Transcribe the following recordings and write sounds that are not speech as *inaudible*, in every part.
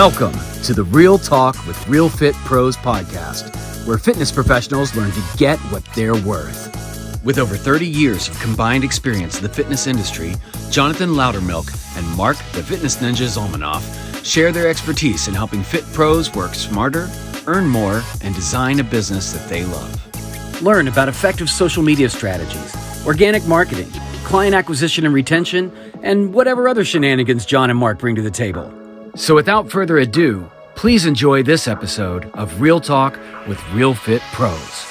Welcome to the Real Talk with Real Fit Pros podcast, where fitness professionals learn to get what they're worth. With over 30 years of combined experience in the fitness industry, Jonathan Loudermilk and Mark the Fitness Ninja Zolmanoff share their expertise in helping fit pros work smarter, earn more, and design a business that they love. Learn about effective social media strategies, organic marketing, client acquisition and retention, and whatever other shenanigans John and Mark bring to the table. So without further ado, please enjoy this episode of Real Talk with Real Fit Pros.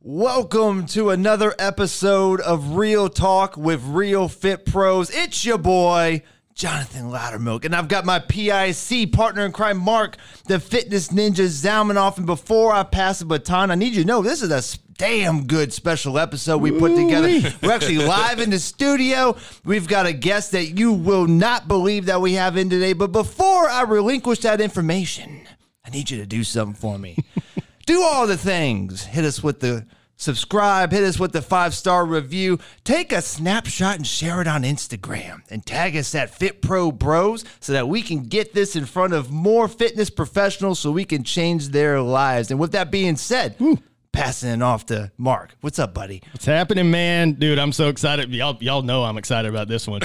Welcome to another episode of Real Talk with Real Fit Pros. It's your boy, Jonathan Loudermilk, and I've got my PIC partner in crime, Mark, the fitness ninja Zalmanoff. And before I pass the baton, I need you to know this is a damn good special episode we put together. We're actually live in the studio. We've got a guest that you will not believe that we have in today. But before I relinquish that information, I need you to do something for me. *laughs* do all the things. Hit us with the subscribe, hit us with the five star review, take a snapshot and share it on Instagram, and tag us at FitPro Bros so that we can get this in front of more fitness professionals so we can change their lives. And with that being said, passing it off to Mark. What's up, buddy? What's happening, man? Dude, I'm so excited. Y'all, y'all know I'm excited about this one.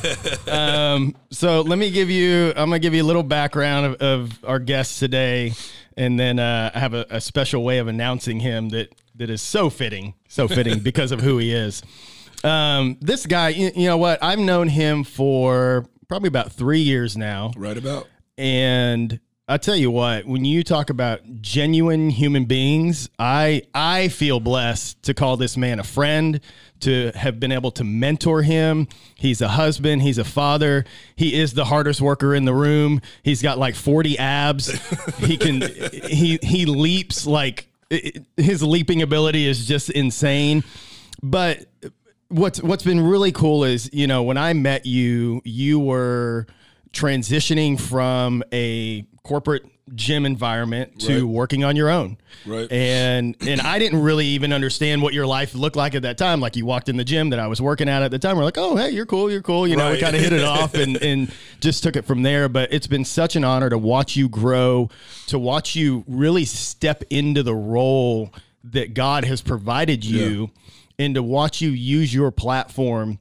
*laughs* um, so let me give you, I'm gonna give you a little background of, of our guest today, and then uh, I have a, a special way of announcing him that that is so fitting, so fitting *laughs* because of who he is. Um, this guy, you, you know what? I've known him for probably about three years now. Right about. And I tell you what, when you talk about genuine human beings, I I feel blessed to call this man a friend, to have been able to mentor him. He's a husband, he's a father, he is the hardest worker in the room. He's got like 40 abs. *laughs* he can he he leaps like it- his leaping ability is just insane. But what's what's been really cool is you know when I met you, you were transitioning from a corporate gym environment to Right. working on your own. Right. And and I didn't really even understand what your life looked like at that time. Like you walked in the gym that I was working at at the time. We're like, oh hey, you're cool, you're cool. You know, we kind of hit it off and and just took it from there. But it's been such an honor to watch you grow, to watch you really step into the role that God has provided you, and to watch you use your platform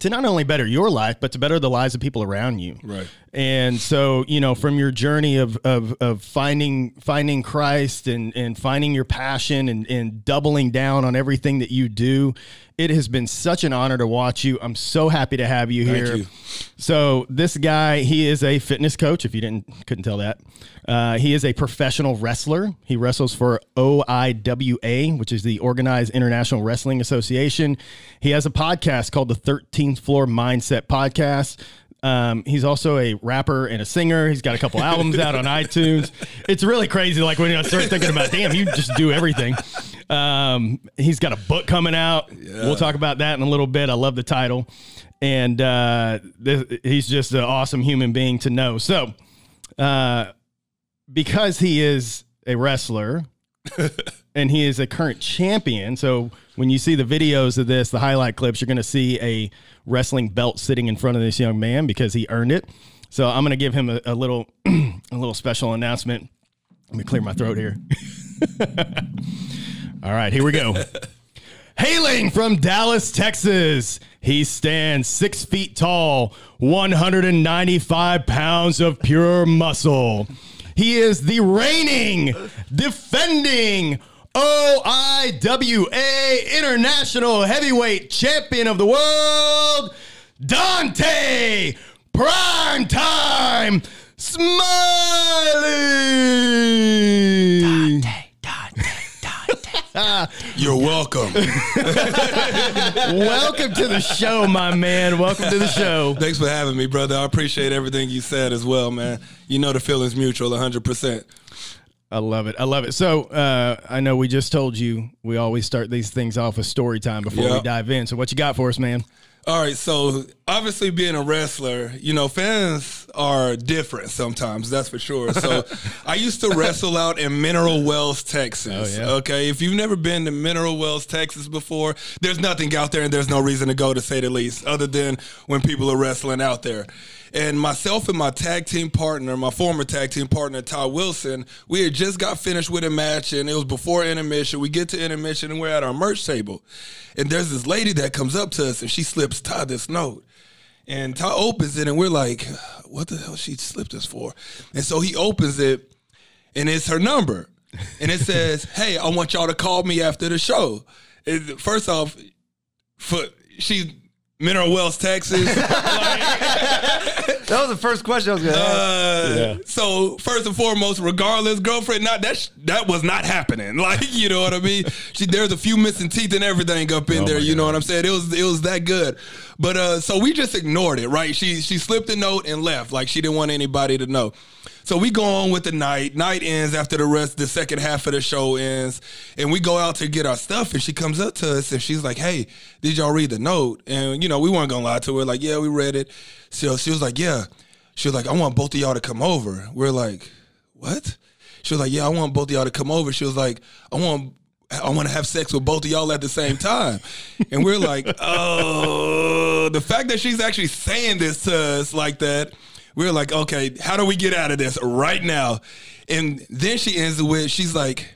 to not only better your life, but to better the lives of people around you. Right. And so, you know, from your journey of of, of finding finding Christ and and finding your passion and and doubling down on everything that you do, it has been such an honor to watch you. I'm so happy to have you here. you. So this guy, he is a fitness coach. If you didn't couldn't tell that, uh, he is a professional wrestler. He wrestles for OIWA, which is the Organized International Wrestling Association. He has a podcast called the 13th Floor Mindset Podcast. Um, he's also a rapper and a singer. He's got a couple albums out on iTunes. It's really crazy. Like when I start thinking about, damn, you just do everything. Um, he's got a book coming out. We'll talk about that in a little bit. I love the title, and uh, th- he's just an awesome human being to know. So, uh, because he is a wrestler *laughs* and he is a current champion. So when you see the videos of this, the highlight clips, you're going to see a wrestling belt sitting in front of this young man because he earned it. So I'm going to give him a, a little, *clears throat* a little special announcement. Let me clear my throat here. *laughs* All right, here we go. *laughs* Hailing from Dallas, Texas, he stands six feet tall, 195 pounds of pure muscle. He is the reigning, defending OIWA International Heavyweight Champion of the World, Dante Primetime Smiley. Dante, Dante, Dante. Dante. *laughs* You're welcome. Welcome to the show, my man. Welcome to the show. Thanks for having me, brother. I appreciate everything you said as well, man. You know the feeling's mutual 100%. I love it. I love it. So uh, I know we just told you we always start these things off with story time before we dive in. So what you got for us, man? All right, so obviously being a wrestler, you know, fans are different sometimes. That's for sure. So *laughs* I used to wrestle out in Mineral Wells, Texas. Oh, yeah. Okay, if you've never been to Mineral Wells, Texas before, there's nothing out there, and there's no reason to go to say the least, other than when people are wrestling out there. And myself and my tag team partner, my former tag team partner, Ty Wilson, we had just got finished with a match and it was before intermission. We get to intermission and we're at our merch table. And there's this lady that comes up to us and she slips Ty this note. And Ty opens it and we're like, what the hell she slipped us for? And so he opens it and it's her number. And it says, *laughs* hey, I want y'all to call me after the show. And first off, for she's Mineral Wells, Texas. *laughs* *laughs* That was the first question I was going to ask. Uh, So first and foremost, regardless, girlfriend, not that sh- that was not happening. *laughs* Like you know what I mean. She there's a few missing teeth and everything up in Oh there. my You know what I'm saying? It was it was that good. But uh, so we just ignored it, right? She she slipped a note and left, like she didn't want anybody to know. So we go on with the night. Night ends after the rest. The second half of the show ends, and we go out to get our stuff. And she comes up to us and she's like, "Hey, did y'all read the note?" And you know we weren't gonna lie to her. Like, yeah, we read it. So she was like, "Yeah." She was like, "I want both of y'all to come over." We're like, "What?" She was like, "Yeah, I want both of y'all to come over." She was like, "I want." I want to have sex with both of y'all at the same time. And we're like, *laughs* oh, the fact that she's actually saying this to us like that, we're like, okay, how do we get out of this right now? And then she ends it with, she's like,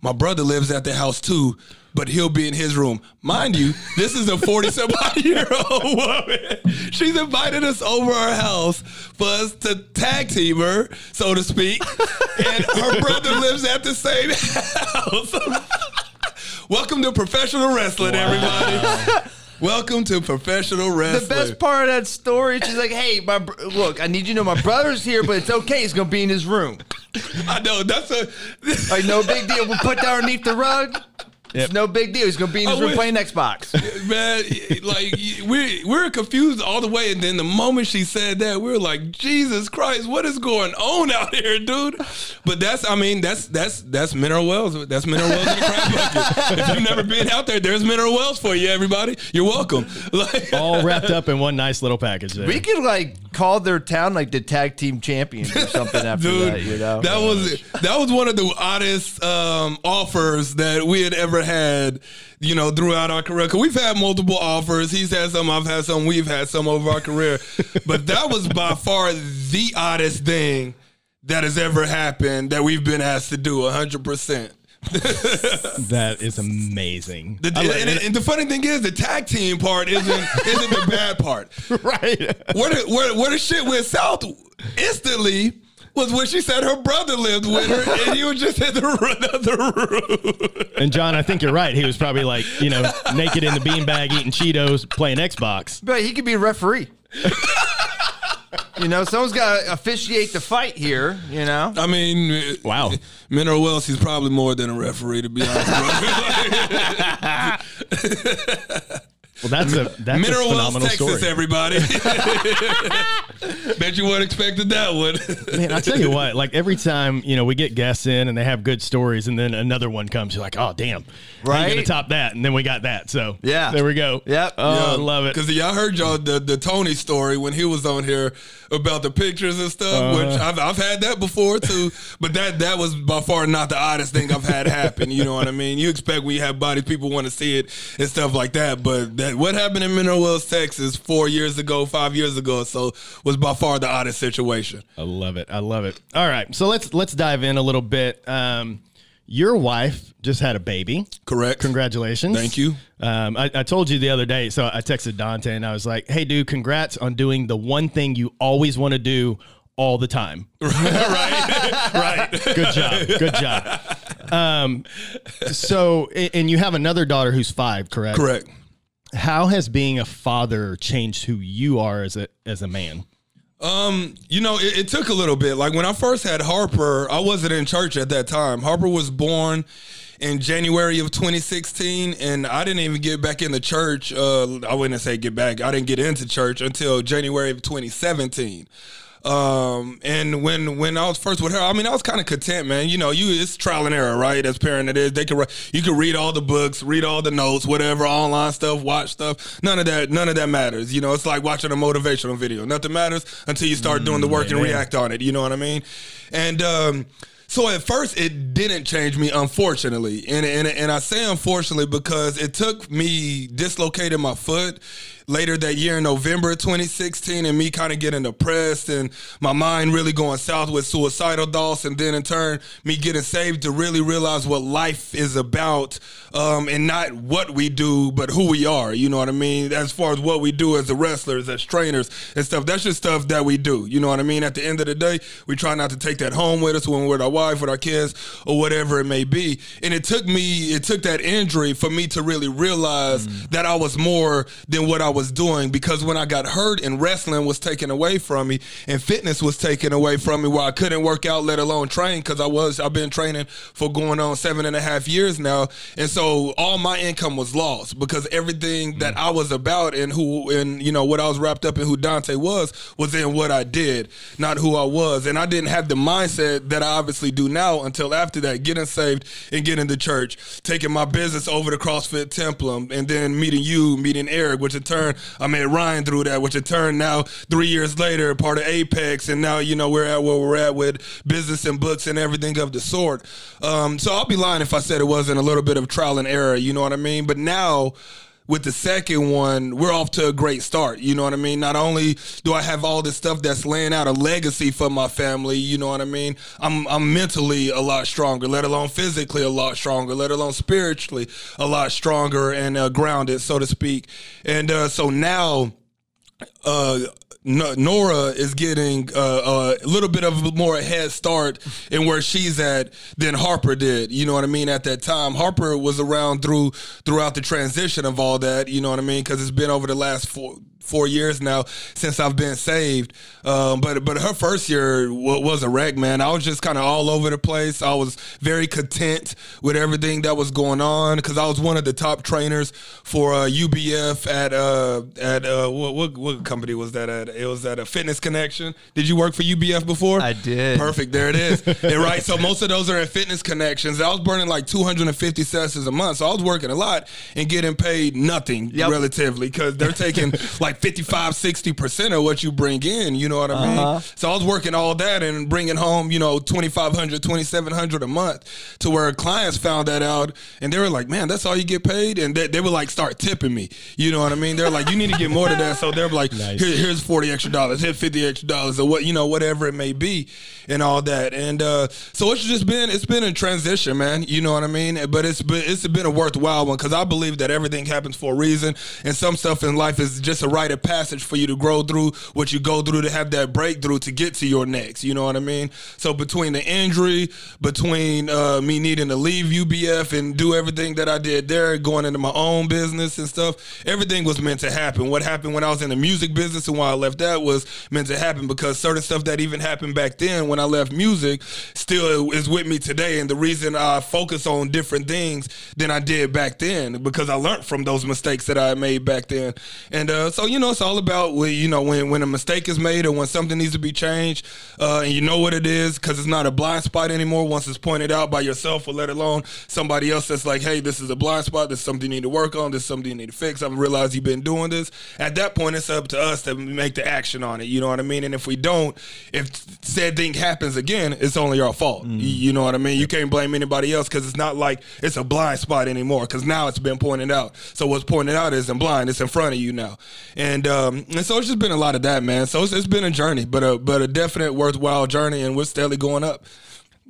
my brother lives at the house too, but he'll be in his room. Mind you, this is a 47 year old *laughs* woman. She's invited us over her house for us to tag team her, so to speak. And her brother lives at the same house. *laughs* Welcome to professional wrestling, everybody. Welcome to professional wrestling. The best part of that story, she's like, "Hey, my br- look, I need you to know my brother's here, but it's okay. He's gonna be in his room. I know that's a Like, no big deal. We'll put that underneath the rug. It's no big deal. He's gonna be in his I room playing Xbox. *laughs* man. Like we we were confused all the way, and then the moment she said that, we were like, Jesus Christ, what is going on out here, dude? But that's, I mean, that's that's that's Mineral Wells. That's Mineral Wells in the crab bucket. If you've never been out there, there's Mineral Wells for you, everybody. You're welcome. *laughs* Like, All wrapped up in one nice little package there. We could like call their town like the tag team champions or something after *laughs* dude. that. You know, That was that was one of the oddest um, offers that we had ever had. You know, throughout our career, because we've had multiple offers. He's had some, I've had some, we've had some over our career, *laughs* but that was by far the oddest thing that has ever happened that we've been asked to do. hundred percent. *laughs* that is amazing. The, and, and the funny thing is, the tag team part isn't isn't the bad part. *laughs* right. Where the, where, where the shit went south instantly was when she said her brother lived with her and he was just in the *laughs* another room. And John, I think you're right. He was probably like, you know, naked in the beanbag eating Cheetos, playing Xbox. but he could be a referee. you know, someone's got to officiate the fight here. You know, I mean, Wow. Mineral Wells, he's probably more than a referee, to be honest. Well, that's a that's Mineral a Wells, phenomenal Texas, story. everybody. *laughs* Bet you weren't expecting that one. *laughs* Man, I tell you what, like every time you know we get guests in and they have good stories, and then another one comes, you're like, oh damn, How you gonna top that, and then we got that. So Yeah. there we go. Yep. Oh, I love it. Because y'all heard y'all the, the Tony story when he was on here about the pictures and stuff, Uh-huh. which I've, I've had that before too. but that that was by far not the oddest thing I've had happen. You know what I mean? You expect when you have bodies, people want to see it and stuff like that. But that what happened in Mineral Wells, Texas, four years ago, five years ago, or so was by far the oddest situation. I love it. I love it. All right, so let's let's dive in a little bit. Um, your wife just had a baby. Correct. Congratulations. Thank you. Um, I, I told you the other day, so I texted Dante and I was like, "Hey, dude, congrats on doing the one thing you always want to do all the time. *laughs* right. *laughs* right. Good job. Good job." Um, so, and you have another daughter who's five, correct? Correct. How has being a father changed who you are as a as a man? Um, you know, it, it took a little bit. Like when I first had Harper, I wasn't in church at that time. Harper was born in January of 2016, and I didn't even get back in the church. Uh, I wouldn't say get back. I didn't get into church until January of 2017. Um, and when when I was first with her, I mean, I was kind of content, man. You know, you it's trial and error, right? As parent, it is. They can you can read all the books, read all the notes, whatever, online stuff, watch stuff. None of that, none of that matters. You know, it's like watching a motivational video. Nothing matters until you start doing the work and react on it. You know what I mean? And um, so at first it didn't change me, unfortunately, and and and I say unfortunately because it took me dislocating my foot later that year in November 2016 and me kind of getting depressed and my mind really going south with suicidal thoughts. And then in turn me getting saved to really realize what life is about um, and not what we do but who we are. You know what I mean? As far as what we do as the wrestlers as trainers and stuff. That's just stuff that we do. You know what I mean? At the end of the day we try not to take that home with us when we're with our wife with our kids or whatever it may be and it took me it took that injury for me to really realize mm. that I was more than what I was was doing because when I got hurt and wrestling was taken away from me and fitness was taken away from me where I couldn't work out, let alone train because I was, I've been training for going on seven and a half years now. And so all my income was lost because everything that I was about and who, and you know, what I was wrapped up in who Dante was, was in what I did, not who I was. And I didn't have the mindset that I obviously do now until after that, getting saved and getting to church, taking my business over to CrossFit Templum and then meeting you, meeting Eric, which in turn I met Ryan through that, which in turn now three years later, part of Apex, and now you know we're at where we're at with business and books and everything of the sort. Um, so I'll be lying if I said it wasn't a little bit of trial and error. You know what I mean? But now with the second one, we're off to a great start. You know what I mean? Not only do I have all this stuff that's laying out a legacy for my family, you know what I mean? I'm I'm mentally a lot stronger, let alone physically a lot stronger, let alone spiritually a lot stronger and uh, grounded, so to speak. And uh, so now, uh, Nora is getting uh, a little bit of more head start in where she's at than Harper did. You know what I mean? At that time, Harper was around through throughout the transition of all that. You know what I mean? Because it's been over the last four four years now since I've been saved. Um, but but her first year was a wreck, man. I was just kind of all over the place. I was very content with everything that was going on because I was one of the top trainers for uh, UBF at uh, at uh, what, what, what company was that at? It was at a Fitness Connection. Did you work for UBF before? I did. Perfect. There it is. *laughs* and right, so most of those are at Fitness Connections. I was burning like 250 sessions a month, so I was working a lot and getting paid nothing yep. relatively because they're taking *laughs* like 55, 60% of what you bring in. You know what I mean? Uh-huh. So I was working all that and bringing home, you know, 2500 2700 a month to where clients found that out and they were like, man, that's all you get paid? And they, they would like start tipping me. You know what I mean? They're like, you need to get more to that. So they're like, nice. Here, here's 40 extra dollars, here's 50 extra dollars or what, you know, whatever it may be and all that. And uh, so it's just been, it's been a transition, man. You know what I mean? But it's been, it's been a worthwhile one because I believe that everything happens for a reason and some stuff in life is just a rite of passage for you to grow through what you go through to have that breakthrough to get to your next. You know what I mean? So between the injury, between uh, me needing to leave UBF and do everything that I did there, going into my own business and stuff, everything was meant to happen. What happened when I was in the music business and why I left that was meant to happen because certain stuff that even happened back then when I left music still is with me today. And the reason I focus on different things than I did back then because I learned from those mistakes that I made back then. And uh, so, you know, it's all about when you know when when a mistake is made or when something needs to be changed, uh, and you know what it is because it's not a blind spot anymore. Once it's pointed out by yourself, or let alone somebody else that's like, "Hey, this is a blind spot. This is something you need to work on. This is something you need to fix." I've realized you've been doing this. At that point, it's up to us to make the action on it. You know what I mean? And if we don't, if said thing happens again, it's only our fault. Mm. You know what I mean? You can't blame anybody else because it's not like it's a blind spot anymore. Because now it's been pointed out. So what's pointed out isn't blind; it's in front of you now. And um, and so it's just been a lot of that, man. So it's, it's been a journey, but a but a definite worthwhile journey, and we're steadily going up.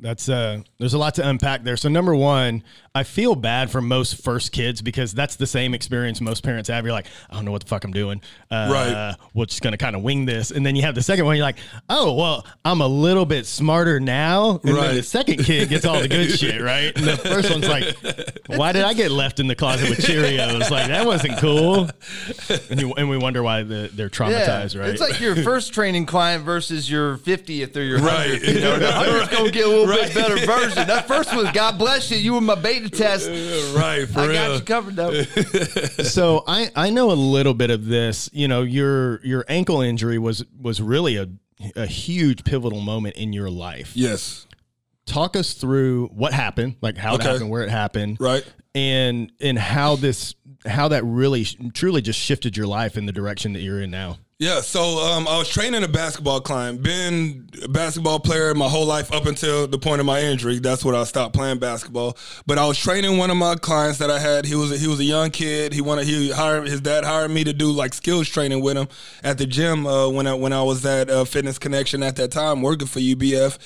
That's uh there's a lot to unpack there. So number one, I feel bad for most first kids because that's the same experience most parents have. You're like, I don't know what the fuck I'm doing. Uh, right. We're just gonna kind of wing this, and then you have the second one. You're like, oh well, I'm a little bit smarter now. And right. then the second kid gets all the good *laughs* shit, right? And the first one's like, why did I get left in the closet with Cheerios? Like that wasn't cool. And, you, and we wonder why the, they're traumatized, yeah, right? It's like your first training client versus your 50th or your 100th. Right. You know, *laughs* the 100th gonna get a little right. bit better version. That first one, God bless you. You were my beta test. Right, for I real. got you covered though. *laughs* so I I know a little bit of this. You know, your your ankle injury was was really a a huge pivotal moment in your life. Yes. Talk us through what happened, like how Okay. it happened, where it happened, Right. and and how this how that really truly just shifted your life in the direction that you're in now. Yeah, so um, I was training a basketball client. Been a basketball player my whole life up until the point of my injury. That's when I stopped playing basketball. But I was training one of my clients that I had. He was a, he was a young kid. He wanted he hired his dad hired me to do like skills training with him at the gym uh, when I when I was at uh, Fitness Connection at that time working for UBF.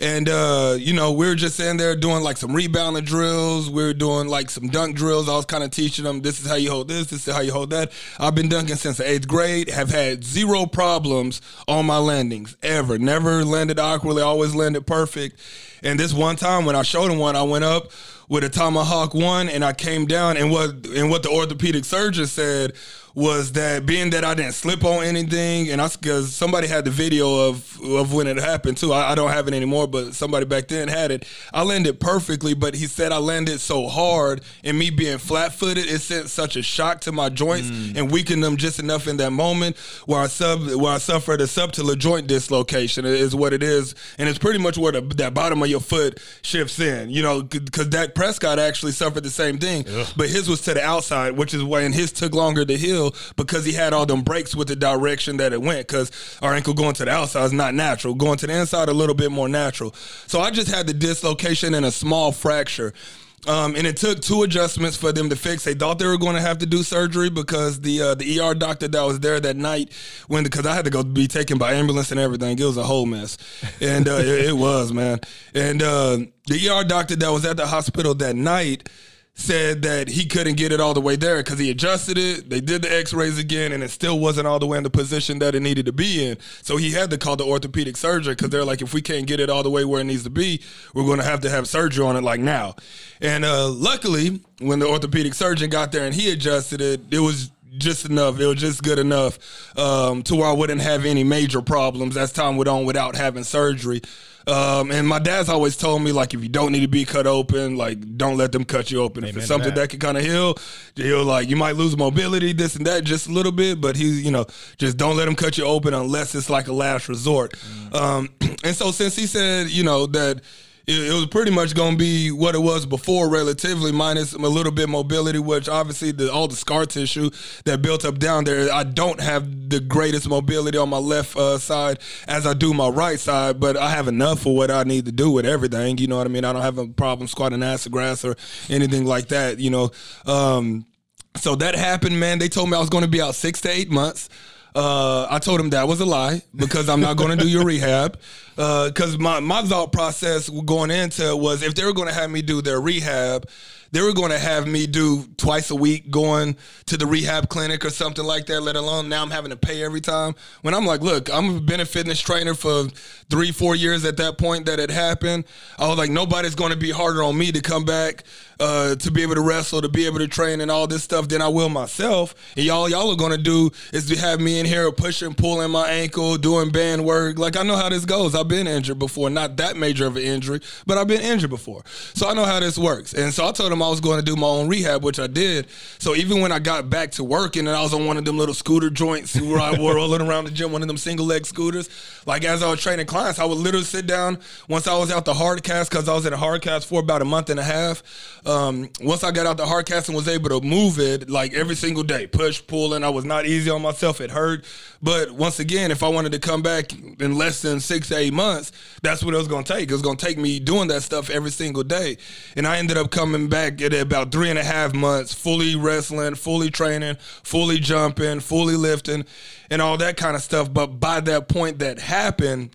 And uh, you know, we were just in there doing like some rebounding drills. We were doing like some dunk drills. I was kind of teaching them this is how you hold this, this is how you hold that. I've been dunking since the eighth grade. Have had zero problems on my landings ever. Never landed awkwardly. Always landed perfect. And this one time when I showed him one, I went up with a tomahawk one, and I came down. And what and what the orthopedic surgeon said was that being that I didn't slip on anything, and I because somebody had the video of of when it happened too. I, I don't have it anymore, but somebody back then had it. I landed perfectly, but he said I landed so hard, and me being flat footed, it sent such a shock to my joints mm. and weakened them just enough in that moment where I sub where I suffered a subtalar joint dislocation is what it is, and it's pretty much where the, that bottom of your foot shifts in. You know, because Dak Prescott actually suffered the same thing, but his was to the outside, which is why and his took longer to heal because he had all them breaks with the direction that it went. Because our ankle going to the outside is not natural, going to the inside a little bit more natural. So I just had the dislocation and a small fracture. Um, and it took two adjustments for them to fix. They thought they were going to have to do surgery because the uh, the ER doctor that was there that night, when because I had to go be taken by ambulance and everything, it was a whole mess, and uh, it, it was man. And uh, the ER doctor that was at the hospital that night said that he couldn't get it all the way there because he adjusted it. They did the X-rays again, and it still wasn't all the way in the position that it needed to be in. So he had to call the orthopedic surgeon because they're like, if we can't get it all the way where it needs to be, we're going to have to have surgery on it like now. And uh, luckily, when the orthopedic surgeon got there and he adjusted it, it was just enough. It was just good enough um, to where I wouldn't have any major problems as time went on without having surgery. Um, and my dad's always told me like if you don't need to be cut open, like don't let them cut you open. if it's something that. that can kind of heal, he'll like you might lose mobility, this and that, just a little bit. But he, you know, just don't let them cut you open unless it's like a last resort. Um, *clears throat* and so since he said, you know, that it, was pretty much going to be what it was before, relatively, minus a little bit mobility, which obviously the, all the scar tissue that built up down there. I don't have the greatest mobility on my left uh, side as I do my right side, but I have enough for what I need to do with everything. You know what I mean? I don't have a problem squatting acid grass or anything like that. You know. Um, so that happened, man. They told me I was going to be out six to eight months. Uh, I told him that was a lie because I'm not going to do your rehab. Because my, my thought process going into it was if they were going to have me do their rehab, they were going to have me do twice a week going to the rehab clinic or something like that, let alone now I'm having to pay every time. When I'm like, look, I'm been a fitness trainer for three, four years at that point that it happened. I was like, nobody's going to be harder on me to come back uh, to be able to wrestle, to be able to train and all this stuff than I will myself. And y'all, y'all are to do is to have me in here pushing, pulling my ankle, doing band work. Like I know how this goes. I've been injured before, not that major of an injury, but I've been injured before. So I know how this works. And so I told them I was going to do my own rehab, which I did. So even when I got back to working and I was on one of them little scooter joints *laughs* where I were rolling around the gym, one of them single leg scooters, like as I was training clients, I would literally sit down once I was out the hard cast because I was in a hard cast for about a month and a half. Um, once I got out the hard cast and was able to move it like every single day, push, pull, and I was not easy on myself. It hurt. But once again, if I wanted to come back in less than six eight months, that's what it was going to take. It was going to take me doing that stuff every single day. And I ended up coming back at about three and a half months, fully wrestling, fully training, fully jumping, fully lifting, and all that kind of stuff. But by that point that happened,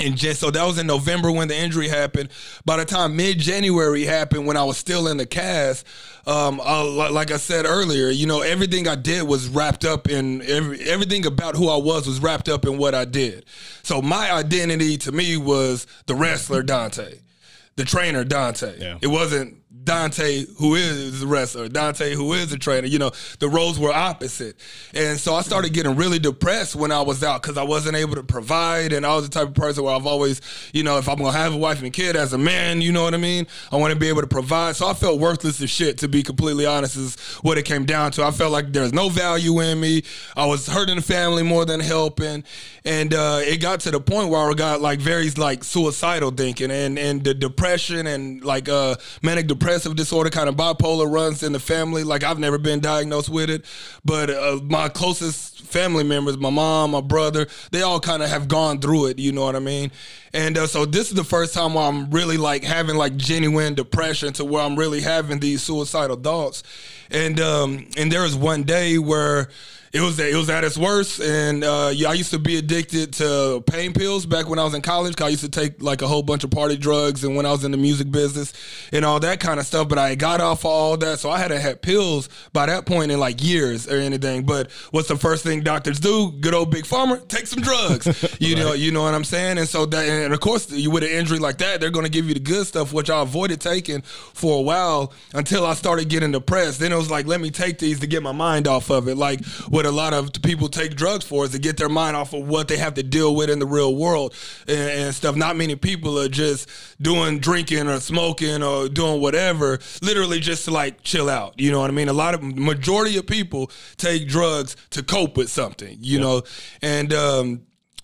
and just so that was in November when the injury happened. By the time mid January happened, when I was still in the cast, um, I, like I said earlier, you know, everything I did was wrapped up in every, everything about who I was was wrapped up in what I did. So my identity to me was the wrestler Dante, the trainer Dante. Yeah. It wasn't Dante, who is a wrestler, Dante, who is a trainer. You know, the roles were opposite. And so I started getting really depressed when I was out because I wasn't able to provide. And I was the type of person where I've always, you know, if I'm going to have a wife and kid as a man, you know what I mean? I want to be able to provide. So I felt worthless as shit, to be completely honest, is what it came down to. I felt like there's no value in me. I was hurting the family more than helping. And uh, it got to the point where I got like very like suicidal thinking and, and the depression and like uh, manic depressive disorder, kind of bipolar runs in the family. Like I've never been diagnosed with it, but uh, my closest family members, my mom, my brother, they all kind of have gone through it. You know what I mean? And uh, so this is the first time where I'm really like having like genuine depression to where I'm really having these suicidal thoughts. And um, and there was one day where it was it was at its worst, and uh, yeah, I used to be addicted to pain pills back when I was in college. Cause I used to take like a whole bunch of party drugs, and when I was in the music business and all that kind of stuff. But I got off of all that, so I hadn't had pills by that point in like years or anything. But what's the first thing doctors do? Good old big pharma, take some drugs. *laughs* you right. know, you know what I'm saying. And so that, and of course, you with an injury like that, they're going to give you the good stuff, which I avoided taking for a while until I started getting depressed. Then it was like, let me take these to get my mind off of it, like what a lot of people take drugs for is to get their mind off of what they have to deal with in the real world and, and stuff. Not many people are just doing drinking or smoking or doing whatever, literally just to like chill out. You know what I mean? A lot of majority of people take drugs to cope with something, you yep. know, and um,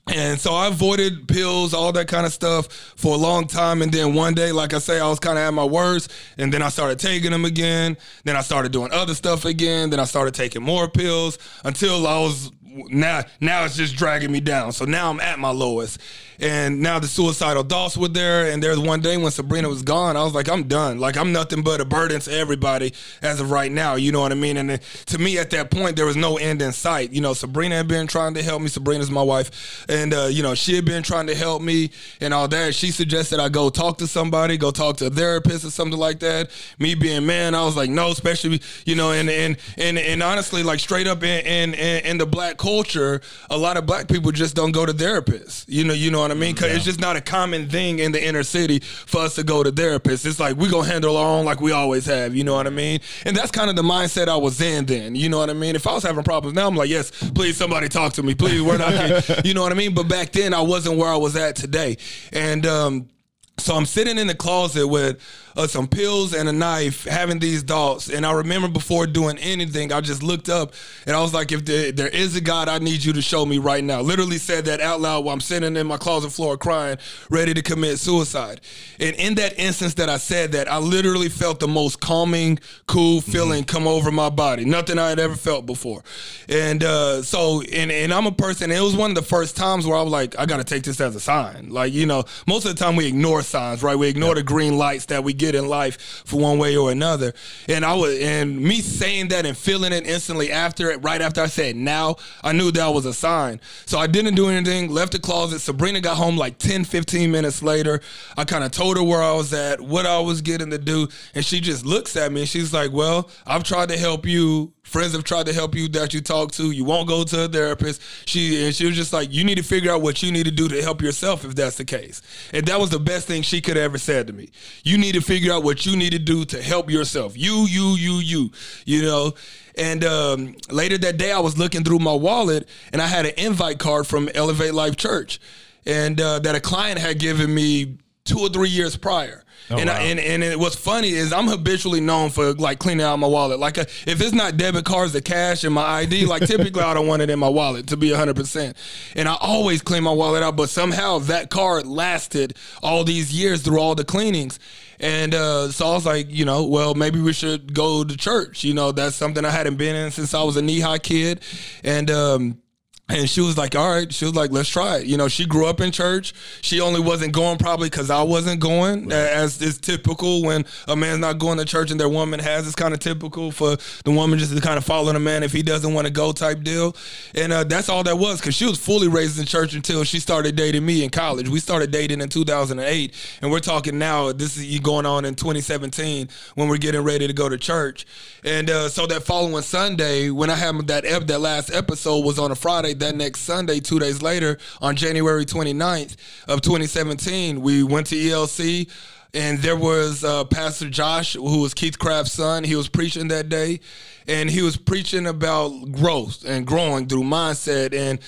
and so I avoided pills, all that kind of stuff for a long time. And then one day, like I say, I was kind of at my worst. And then I started taking them again. Then I started doing other stuff again. Then I started taking more pills until I was now now it's just dragging me down. So now I'm at my lowest. And now the suicidal thoughts were there. And there's one day when Sabrina was gone, I was like, I'm done. Like I'm nothing but a burden to everybody as of right now. You know what I mean? And to me, at that point, there was no end in sight. You know, Sabrina had been trying to help me. Sabrina's my wife, and uh, you know she had been trying to help me and all that. She suggested I go talk to somebody, go talk to a therapist or something like that. Me being man, I was like, no, especially you know, and and and and honestly, like straight up in in, in the black culture, a lot of black people just don't go to therapists. You know, you know what I mean? Because yeah. it's just not a common thing in the inner city for us to go to therapists. It's like we gonna handle our own like we always have. You know what I mean? And that's kind of the mindset I was in then. You know what I mean? If I was having problems now, I'm like, yes, please somebody talk to me, please. Where I can, you know what I mean? But back then, I wasn't where I was at today, and um, so I'm sitting in the closet with uh, some pills and a knife, having these thoughts. And I remember before doing anything, I just looked up and I was like, if there, there is a God, I need you to show me right now. Literally said that out loud while I'm sitting in my closet floor crying, ready to commit suicide. And in that instance that I said that, I literally felt the most calming, cool feeling mm-hmm. come over my body. Nothing I had ever felt before. And uh, so, and, and I'm a person, it was one of the first times where I was like, I got to take this as a sign. Like, you know, most of the time we ignore signs, right? We ignore the green lights that we get get in life for one way or another. And I was, and me saying that and feeling it instantly after it, right after I said now, I knew that was a sign. So I didn't do anything, left the closet. Sabrina got home like 10, 15 minutes later. I kind of told her where I was at, what I was getting to do. And she just looks at me and she's like, well, I've tried to help you friends have tried to help you that you talk to. You won't go to a therapist. She and she was just like, you need to figure out what you need to do to help yourself if that's the case. And that was the best thing she could have ever said to me. You need to figure out what you need to do to help yourself. You, you, you, you. You know. And um, later that day, I was looking through my wallet and I had an invite card from Elevate Life Church, and uh, that a client had given me two or three years prior. Oh, and, wow. I, and and it, what's funny is I'm habitually known for like cleaning out my wallet. Like a, uh, if it's not debit cards, the cash, and my ID, like *laughs* typically I don't want it in my wallet to be 100. percent And I always clean my wallet out, but somehow that card lasted all these years through all the cleanings. And uh, so I was like, you know, well, maybe we should go to church. You know, that's something I hadn't been in since I was a knee high kid, and. Um, and she was like, all right. She was like, let's try it. You know, she grew up in church. She only wasn't going probably because I wasn't going, right. as is typical when a man's not going to church and their woman has. It's kind of typical for the woman just to kind of follow the man if he doesn't want to go type deal. And uh, that's all that was because she was fully raised in church until she started dating me in college. We started dating in 2008. And we're talking now, this is going on in 2017 when we're getting ready to go to church. And uh, so that following Sunday, when I had that, ep- that last episode was on a Friday, that next Sunday, two days later, on January 29th of 2017, we went to ELC and there was uh, Pastor Josh, who was Keith Craft's son. He was preaching that day, and he was preaching about growth and growing through mindset. And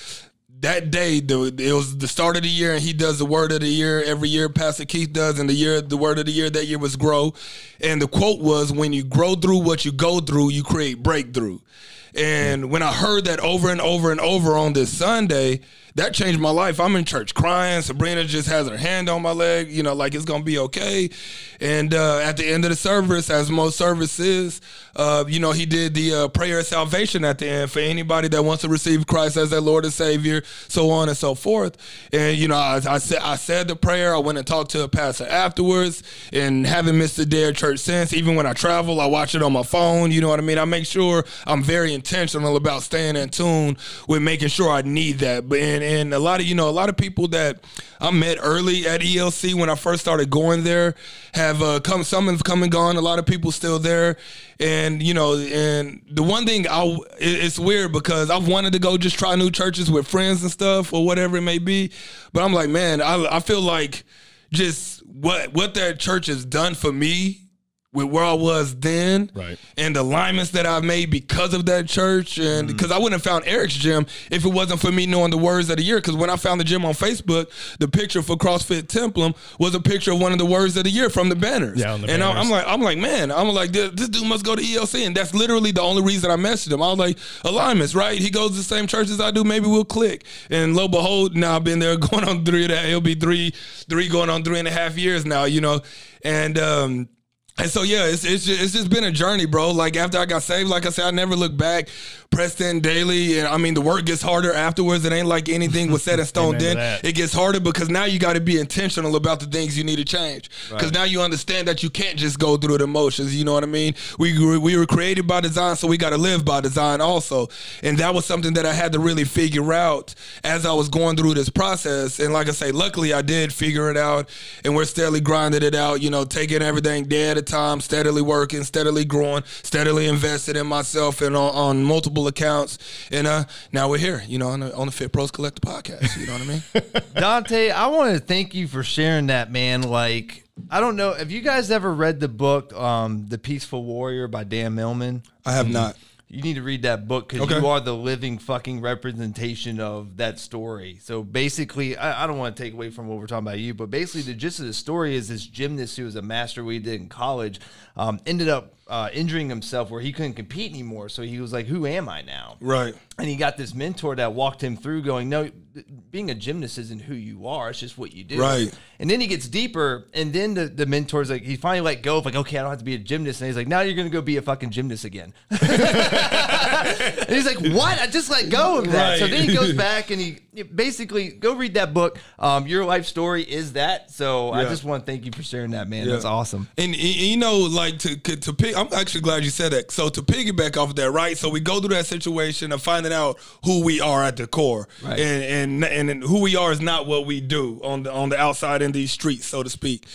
that day, the, it was the start of the year, and he does the word of the year every year. Pastor Keith does, and the year, the word of the year that year was grow. And the quote was, "When you grow through what you go through, you create breakthrough." And when I heard that over and over and over on this Sunday, that changed my life. I'm in church crying. Sabrina just has her hand on my leg, you know, like it's gonna be okay. And uh, at the end of the service, as most services, uh, you know, he did the uh, prayer of salvation at the end for anybody that wants to receive Christ as their Lord and Savior, so on and so forth. And you know, I, I said I said the prayer. I went and talked to a pastor afterwards, and haven't missed a day of church since. Even when I travel, I watch it on my phone. You know what I mean? I make sure I'm very intentional about staying in tune with making sure I need that. But and, and a lot of you know a lot of people that I met early at ELC when I first started going there have uh, come. Some have come and gone. A lot of people still there, and you know, and the one thing I it's weird because I've wanted to go just try new churches with friends and stuff or whatever it may be, but I'm like, man, I I feel like just what what that church has done for me with where I was then, Right. and the alignments that I've made because of that church, and because I wouldn't have found Eric's gym if it wasn't for me knowing the words of the year. Because when I found the gym on Facebook, the picture for CrossFit Templum was a picture of one of the words of the year from the banners. Yeah, the and I- banners. I'm like, I'm like, man, I'm like, this, this dude must go to ELC, and that's literally the only reason I messaged him. I was like, alignments, right? He goes to the same church as I do. Maybe we'll click. And lo and behold, now I've been there *laughs* going on three. That it'll be three, three going on three and a half years now. You know, and. um and so yeah, it's it's just, it's just been a journey, bro. Like after I got saved, like I said, I never looked back. Pressed in daily, and I mean the work gets harder afterwards. It ain't like anything was set in *laughs* stone then. It gets harder because now you got to be intentional about the things you need to change. Because now you understand that you can't just go through the motions. You know what I mean? We were- we were created by design, so we got to live by design also. And that was something that I had to really figure out as I was going through this process. And like I say, luckily I did figure it out, and we're steadily grinding it out. You know, taking everything day at a time, steadily working, steadily growing, steadily invested in myself and on, on multiple accounts. And uh, now we're here. You know, on the, on the Fit Pros Collector podcast. You know what I mean? *laughs* Dante, I want to thank you for sharing that, man. Like, I don't know. Have you guys ever read the book, um, The Peaceful Warrior by Dan Millman? I have not. You need to read that book because Okay. you are the living fucking representation of that story. So basically, I, I don't want to take away from what we're talking about you, but basically, the gist of the story is this gymnast who was a master we did in college um, ended up uh, injuring himself where he couldn't compete anymore. So he was like, "Who am I now?" Right. and he got this mentor that walked him through going no being a gymnast isn't who you are. It's just what you do. Right. and then he gets deeper and then the, the mentor's like he finally let go of like okay i don't have to be a gymnast. And he's like now you're gonna go be a fucking gymnast again. *laughs* And he's like what? I just let go of that. So then he goes back and he basically go read that book. Um, your life story is that. So i just want to thank you for sharing that man. Yeah. that's awesome. And, y- you know, like to to, to pick, I'm actually glad you said that. So to piggyback off of that, right? So we go through that situation of finding out who we are at the core, Right. and, and and who we are is not what we do on the on the outside in these streets, so to speak.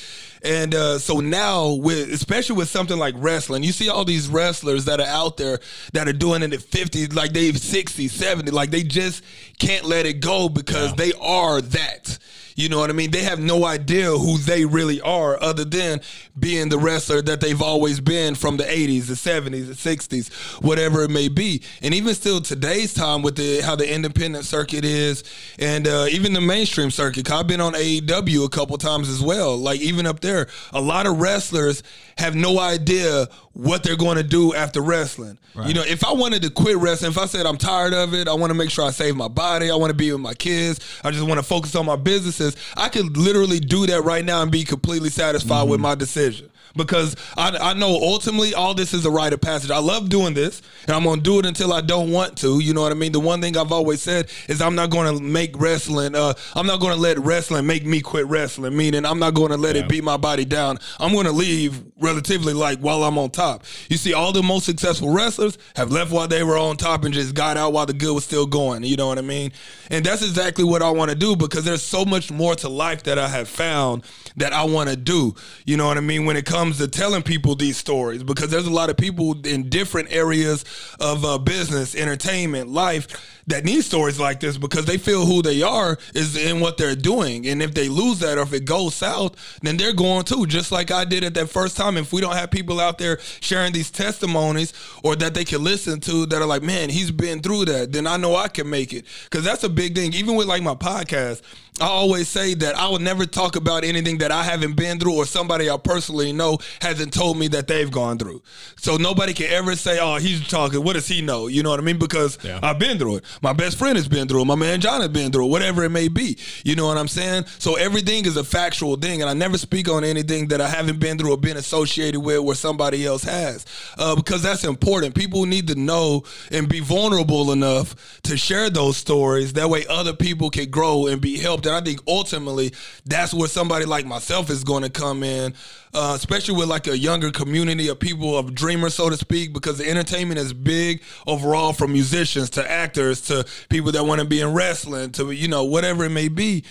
And uh, so now, with especially with something like wrestling, you see all these wrestlers that are out there that are doing it at 50, like they've 60, 70, like they just can't let it go because they are that. You know what I mean? They have no idea who they really are other than being the wrestler that they've always been from the 80s, the 70s, the 60s, whatever it may be. And even still today's time with the how the independent circuit is and uh, even the mainstream circuit. I've been on AEW a couple times as well. Like even up there, a lot of wrestlers have no idea what they're going to do after wrestling. You know, if I wanted to quit wrestling, if I said I'm tired of it, I want to make sure I save my body, I want to be with my kids, I just want to focus on my businesses, I could literally do that right now and be completely satisfied with mm-hmm. my decision. Because I, I know ultimately all this is a rite of passage. I love doing this, and I'm gonna do it until I don't want to. You know what I mean? The one thing I've always said is I'm not gonna make wrestling. Uh, I'm not gonna let wrestling make me quit wrestling. Meaning I'm not gonna let it beat my body down. I'm gonna leave relatively like while I'm on top. You see, all the most successful wrestlers have left while they were on top and just got out while the good was still going. You know what I mean? And that's exactly what I want to do because there's so much more to life that I have found that I want to do. You know what I mean? When it comes to telling people these stories, because there's a lot of people in different areas of uh, business, entertainment, life that need stories like this because they feel who they are is in what they're doing. And if they lose that or if it goes south, then they're going too, just like I did at that first time. If we don't have people out there sharing these testimonies or that they can listen to that are like, man, he's been through that, then I know I can make it. Because that's a big thing. Even with like my podcast, I always say that I would never talk about anything that I haven't been through or somebody I personally know hasn't told me that they've gone through. So nobody can ever say, oh, he's talking. What does he know? You know what I mean? Because yeah. I've been through it. My best friend has been through it. My man John has been through it, whatever it may be. You know what I'm saying? So everything is a factual thing. And I never speak on anything that I haven't been through or been associated with where somebody else has. Uh, because that's important. People need to know and be vulnerable enough to share those stories. That way other people can grow and be helped and I think ultimately that's where somebody like myself is going to come in, uh, especially with like a younger community of people of dreamers, so to speak, because the entertainment is big overall from musicians to actors to people that want to be in wrestling to you know whatever it may be.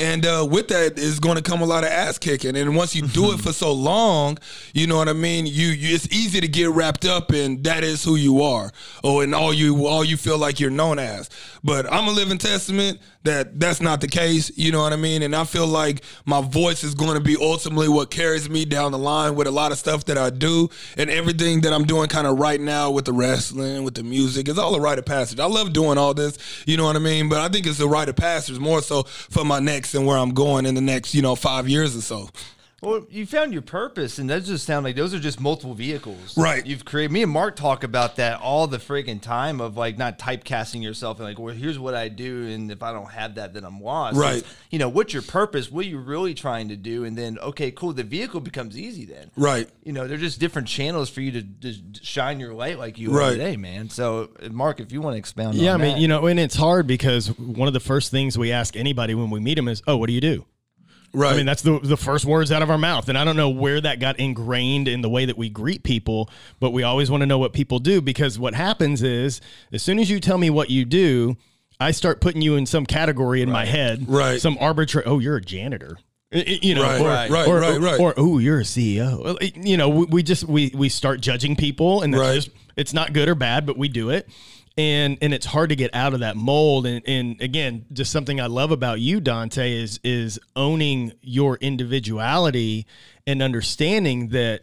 And uh, with that is going to come a lot of ass kicking. And once you do it for so long, you know what I mean. You, you, it's easy to get wrapped up in that is who you are, or and all you all you feel like you're known as. But I'm a living testament that that's not the case. You know what I mean? And I feel like my voice is going to be ultimately what carries me down the line with a lot of stuff that I do and everything that I'm doing kind of right now with the wrestling, with the music. It's all a rite of passage. I love doing all this. You know what I mean? But I think it's a rite of passage more so for my next and where I'm going in the next, you know, five years or so. Well, you found your purpose, and those just sound like those are just multiple vehicles. Right. You've created. Me and Mark talk about that all the friggin' time of like not typecasting yourself and like, well, here's what I do, and if I don't have that, then I'm lost. Right. It's, you know, what's your purpose? What are you really trying to do? And then, okay, cool. The vehicle becomes easy then. Right. You know, they're just different channels for you to, to shine your light like you right. are today, man. So, Mark, if you want to expound. Yeah, I mean, that. you know, and it's hard because one of the first things we ask anybody when we meet them is, "Oh, what do you do?" Right. I mean, that's the the first words out of our mouth, and I don't know where that got ingrained in the way that we greet people, but we always want to know what people do because what happens is as soon as you tell me what you do, I start putting you in some category in right. my head, right? Some arbitrary. Oh, you're a janitor. You know, right, or, right, right, or, right, right. Or, oh, you're a CEO. You know, we, we just we we start judging people, and that's right. just it's not good or bad, but we do it and and it's hard to get out of that mold. And and again just something i love about you dante is is owning your individuality and understanding that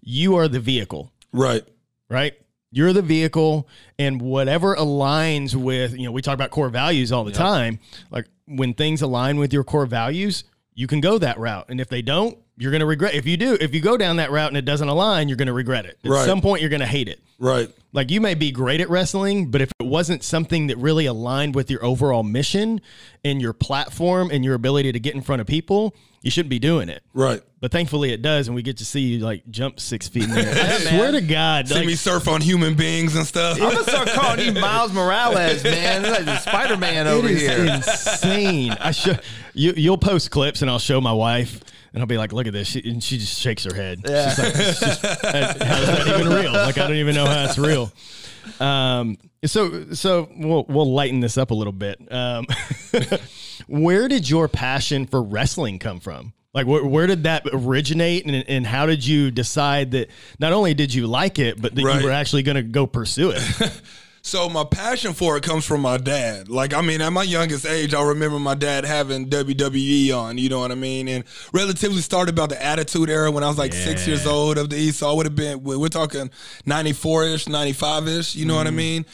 you are the vehicle. Right. Right? You're the vehicle and whatever aligns with you know we talk about core values all the yep. time. Like when things align with your core values you can go that route. And if they don't you're going to regret if you do if you go down that route and it doesn't align you're going to regret it. At right. some point you're going to hate it. Right. Like you may be great at wrestling but if it wasn't something that really aligned with your overall mission and your platform and your ability to get in front of people you shouldn't be doing it. Right. But thankfully it does and we get to see you like jump six feet. In the air. i swear to god see like, me surf on human beings and stuff. I'm gonna start calling you miles morales man. Like the spider-man *laughs* over here. insane. I should you, you'll post clips and i'll show my wife and I'll be like, "Look at this," she, and she just shakes her head. Yeah. Like, just, how is that even real? Like, I don't even know how it's real. Um, so, so we'll we'll lighten this up a little bit. Um, *laughs* where did your passion for wrestling come from? Like, where, where did that originate, and, and how did you decide that not only did you like it, but that right. you were actually going to go pursue it? *laughs* So my passion for it comes from my dad. Like I mean, at my youngest age, I remember my dad having WWE on. You know what I mean? And relatively started about the Attitude Era when I was like yeah. six years old of the East. So I would have been. We're talking ninety four ish, ninety five ish. You know mm. what I mean?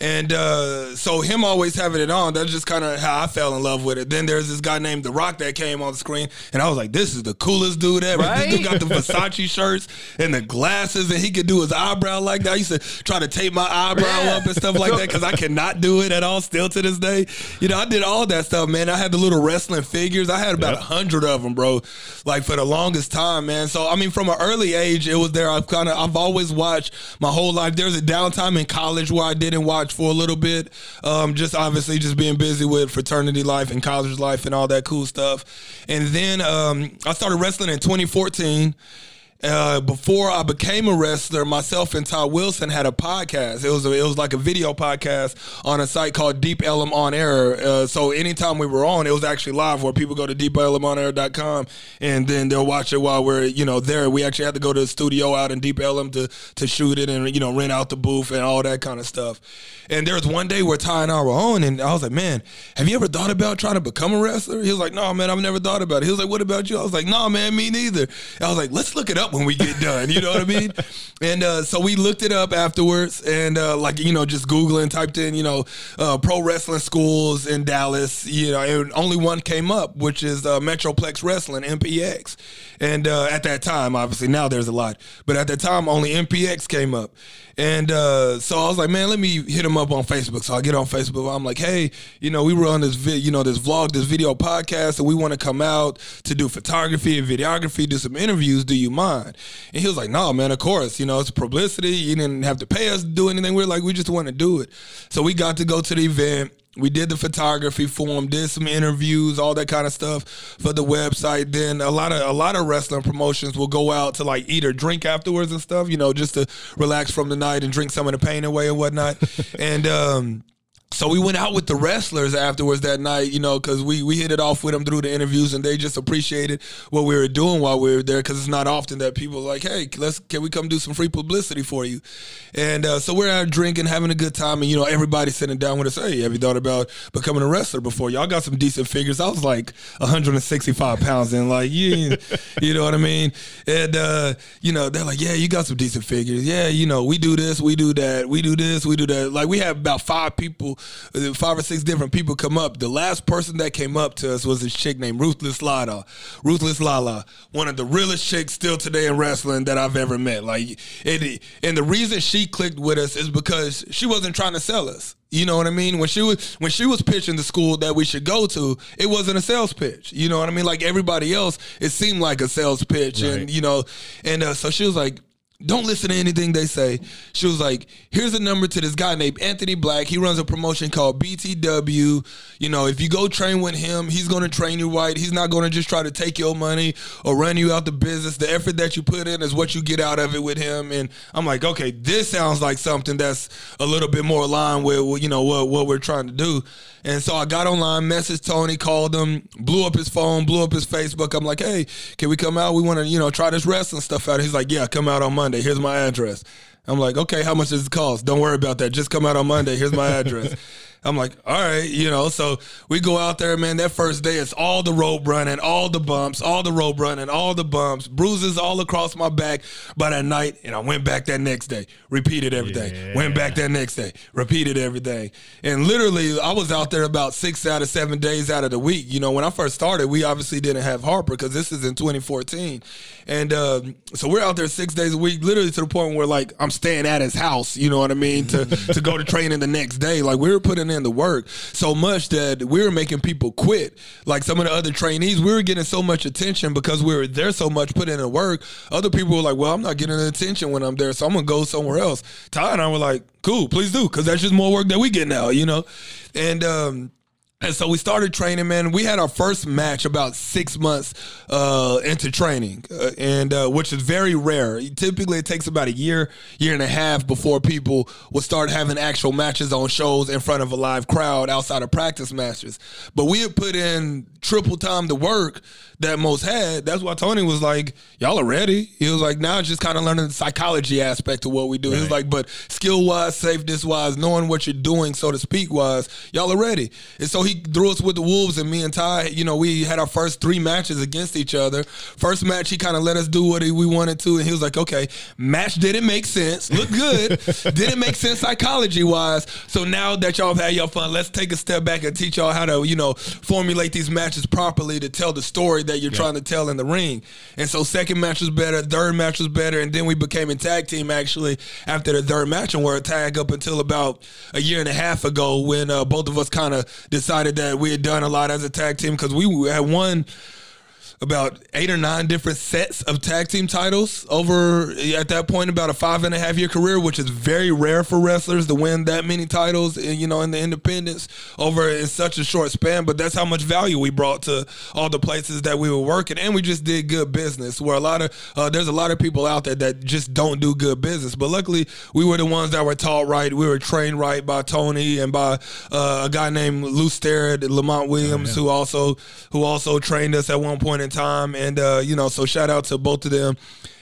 And uh, so him always having it on, that's just kind of how I fell in love with it. Then there's this guy named The Rock that came on the screen, and I was like, this is the coolest dude ever. Right? *laughs* This dude got the Versace shirts and the glasses, and he could do his eyebrow like that. I used to try to tape my eyebrow up and stuff like that because I cannot do it at all still to this day. You know, I did all that stuff, man. I had the little wrestling figures. I had about a yep. hundred of them, bro, like for the longest time, man. So, I mean, from an early age, it was there. I've kind of, I've always watched my whole life. There's a downtime in college where I didn't watch for a little bit. Um, just obviously just being busy with fraternity life and college life and all that cool stuff. And then um, I started wrestling in 2014 uh, before I became a wrestler, myself and Ty Wilson had a podcast. It was a, it was like a video podcast on a site called Deep Ellum on Air. Uh, so anytime we were on, it was actually live where people go to deepellumonair.com and then they'll watch it while we're you know there. We actually had to go to the studio out in Deep Ellum to to shoot it and you know rent out the booth and all that kind of stuff. And there was one day where Ty and I were on, and I was like, "Man, have you ever thought about trying to become a wrestler?" He was like, "No, man, I've never thought about it." He was like, "What about you?" I was like, "No, man, me neither." I was like, "Let's look it up when we get done." You know what I mean? And uh, so we looked it up afterwards, and uh, like you know, just googling, typed in you know, uh, pro wrestling schools in Dallas. You know, and only one came up, which is uh, Metroplex Wrestling (MPX). And uh, at that time, obviously now there's a lot, but at that time only MPX came up. And uh, so I was like, man, let me hit him up on Facebook. So I get on Facebook. I'm like, hey, you know, we were on this, vi- you know, this vlog, this video podcast, and we want to come out to do photography and videography, do some interviews. Do you mind? And he was like, no, man, of course. You know, it's publicity. You didn't have to pay us to do anything. We are like, we just want to do it. So we got to go to the event we did the photography for him, did some interviews, all that kind of stuff for the website. Then a lot of a lot of wrestling promotions will go out to like eat or drink afterwards and stuff, you know, just to relax from the night and drink some of the pain away and whatnot. *laughs* and um so we went out with the wrestlers afterwards that night, you know, because we we hit it off with them through the interviews, and they just appreciated what we were doing while we were there. Because it's not often that people like, "Hey, let's can we come do some free publicity for you?" And uh, so we're out drinking, having a good time, and you know, everybody sitting down with us. Hey, have you thought about becoming a wrestler before? Y'all got some decent figures. I was like 165 pounds, and like you, *laughs* you know what I mean. And uh, you know, they're like, "Yeah, you got some decent figures. Yeah, you know, we do this, we do that, we do this, we do that." Like we have about five people five or six different people come up. The last person that came up to us was this chick named Ruthless Lala. Ruthless Lala, one of the realest chicks still today in wrestling that I've ever met. Like, it, and the reason she clicked with us is because she wasn't trying to sell us. You know what I mean? When she was when she was pitching the school that we should go to, it wasn't a sales pitch. You know what I mean? Like everybody else, it seemed like a sales pitch, right. and you know, and uh, so she was like, don't listen to anything they say. She was like, here's a number to this guy named Anthony Black. He runs a promotion called BTW. You know, if you go train with him, he's going to train you right. He's not going to just try to take your money or run you out the business. The effort that you put in is what you get out of it with him. And I'm like, okay, this sounds like something that's a little bit more aligned with, you know, what, what we're trying to do. And so I got online, messaged Tony, called him, blew up his phone, blew up his Facebook. I'm like, hey, can we come out? We want to, you know, try this wrestling stuff out. He's like, yeah, come out on Monday. Here's my address. I'm like, okay, how much does it cost? Don't worry about that. Just come out on Monday. Here's my address. *laughs* I'm like, all right, you know. So we go out there, man. That first day, it's all the rope running, all the bumps, all the rope running, all the bumps, bruises all across my back. By that night, and I went back that next day, repeated everything. Yeah. Went back that next day, repeated everything. And literally, I was out there about six out of seven days out of the week. You know, when I first started, we obviously didn't have Harper because this is in 2014, and uh, so we're out there six days a week, literally to the point where like I'm staying at his house. You know what I mean? To to go to training the next day. Like we were putting putting in the work so much that we were making people quit. Like some of the other trainees, we were getting so much attention because we were there so much, putting in the work. Other people were like, well, I'm not getting the attention when I'm there, so I'm to go somewhere else. Ty and I were like, cool, please do, because that's just more work that we get now, you know? And, um, and so we started training, man. We had our first match about six months uh, into training, uh, and uh, which is very rare. Typically, it takes about a year, year and a half before people will start having actual matches on shows in front of a live crowd outside of practice matches. But we had put in triple time the work that most had. That's why Tony was like, "Y'all are ready." He was like, "Now it's just kind of learning the psychology aspect of what we do." Right. He was like, "But skill wise, safety wise, knowing what you're doing, so to speak, wise, y'all are ready." And so he threw us with the Wolves, and me and Ty, you know, we had our first three matches against each other. First match, he kind of let us do what we wanted to, and he was like, "Okay, match didn't make sense, look good, *laughs* didn't make sense psychology wise. So now that y'all have had your fun, let's take a step back and teach y'all how to, you know, formulate these matches properly to tell the story that you're yeah. trying to tell in the ring." And so second match was better, third match was better, and then we became a tag team actually after the third match, and we're a tag up until about a year and a half ago when uh, both of us kind of decided decided that we had done a lot as a tag team because we had won about eight or nine different sets of tag team titles over at that point about a five and a half year career, which is very rare for wrestlers to win that many titles, eh, you know, in the independents over in such a short span. But that's how much value we brought to all the places that we were working, and we just did good business. Where a lot of uh, there's a lot of people out there that just don't do good business, but luckily we were the ones that were taught right. We were trained right by Tony and by uh, a guy named Lou Starrett, Lamont Williams, oh, yeah. who also who also trained us at one point in time. And uh, you know, so shout out to both of them.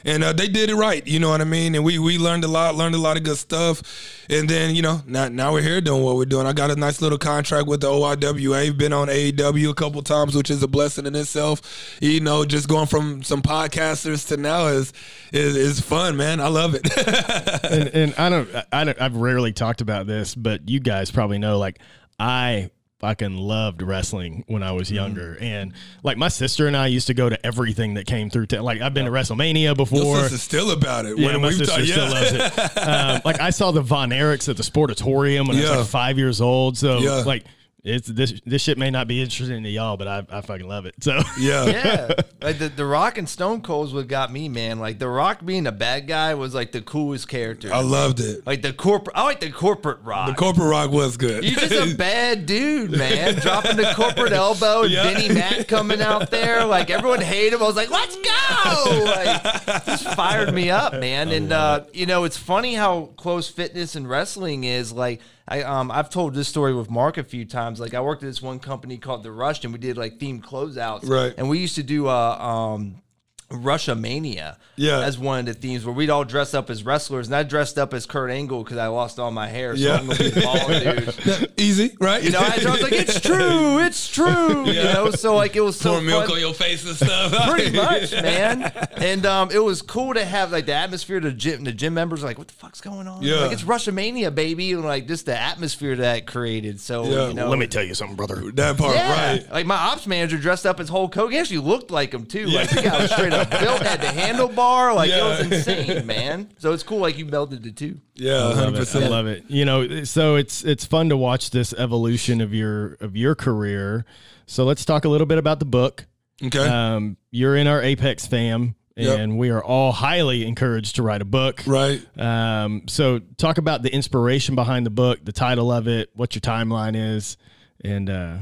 And uh, they did it right, you know what I mean. And we we learned a lot, learned a lot of good stuff. And then you know, now now we're here doing what we're doing. I got a nice little contract with the OIWA. Been on AEW a couple times, which is a blessing in itself. You know, just going from some podcasters to now is is, is fun, man. I love it. *laughs* and, and I don't, I don't, I've rarely talked about this, but you guys probably know, like I fucking loved wrestling when I was mm-hmm. younger. Mm. And like my sister and I used to go to everything that came through. T- like I've been to WrestleMania before. Your sister's still about it. Yeah, when my sister yeah. still loves it. Um, like I saw the Von Erichs at the Sportatorium when yeah. I was like *laughs* five years old. So yeah. like it's this this shit may not be interesting to y'all, but I, I fucking love it. So *laughs* yeah, yeah. Like the, the Rock and Stone Cold's what got me, man. Like the Rock being a bad guy was like the coolest character. I loved it. Like the corporate, I like the corporate Rock. The corporate Rock was good. You're just a *laughs* bad dude, man. Dropping the corporate elbow and yeah. Vinnie Mac coming out there, like everyone hated him. I was like, let's go! Like, just fired me up, man. And uh, you know, it's funny how close fitness and wrestling is. Like I um I've told this story with Mark a few times. Like I worked at this one company called The Rush, and we did like themed closeouts. Right. And we used to do uh um Russia Mania yeah. as one of the themes where we'd all dress up as wrestlers. And I dressed up as Kurt Angle because I lost all my hair. So yeah. I'm going to be bald dude. *laughs* Easy, right? You know, I, was like, it's true. It's true. Yeah. You know, so like it was so Pour milk on your face and stuff. *laughs* Pretty *laughs* much, man. And um, it was cool to have like the atmosphere. Of the gym, the gym members like, what the fuck's going on? Yeah. Like, it's Russia Mania, baby. And like just the atmosphere that created. So, yeah. you know. Let me tell you something, brother. That part, yeah. right. Like my ops manager dressed up as Hulk Hogan. He actually looked like him too. Like the guy was straight *laughs* up built, had the handlebar. Like yeah. it was insane, man. So it's cool. Like you melded the two. Yeah, hundred percent. I love it. You know, so it's it's fun to watch this evolution of your of your career. So let's talk a little bit about the book. Okay. Um, you're in our Apex fam. And yep. we are all highly encouraged to write a book. Right. Um, so talk about the inspiration behind the book, the title of it, what your timeline is, and uh,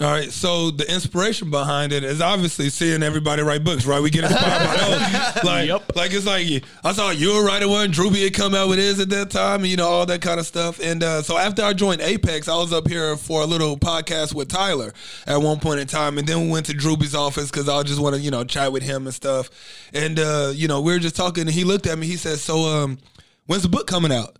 all right, so the inspiration behind it is obviously seeing everybody write books, right? We get inspired by those. Like, yep. like it's like I saw you were writing one, Drewby had come out with his at that time, and you know all that kind of stuff. And uh, so after I joined Apex, I was up here for a little podcast with Tyler at one point in time, and then we went to Drewby's office because I just want to you know chat with him and stuff. And uh, you know we were just talking, and he looked at me. He said, "So, um, when's the book coming out?"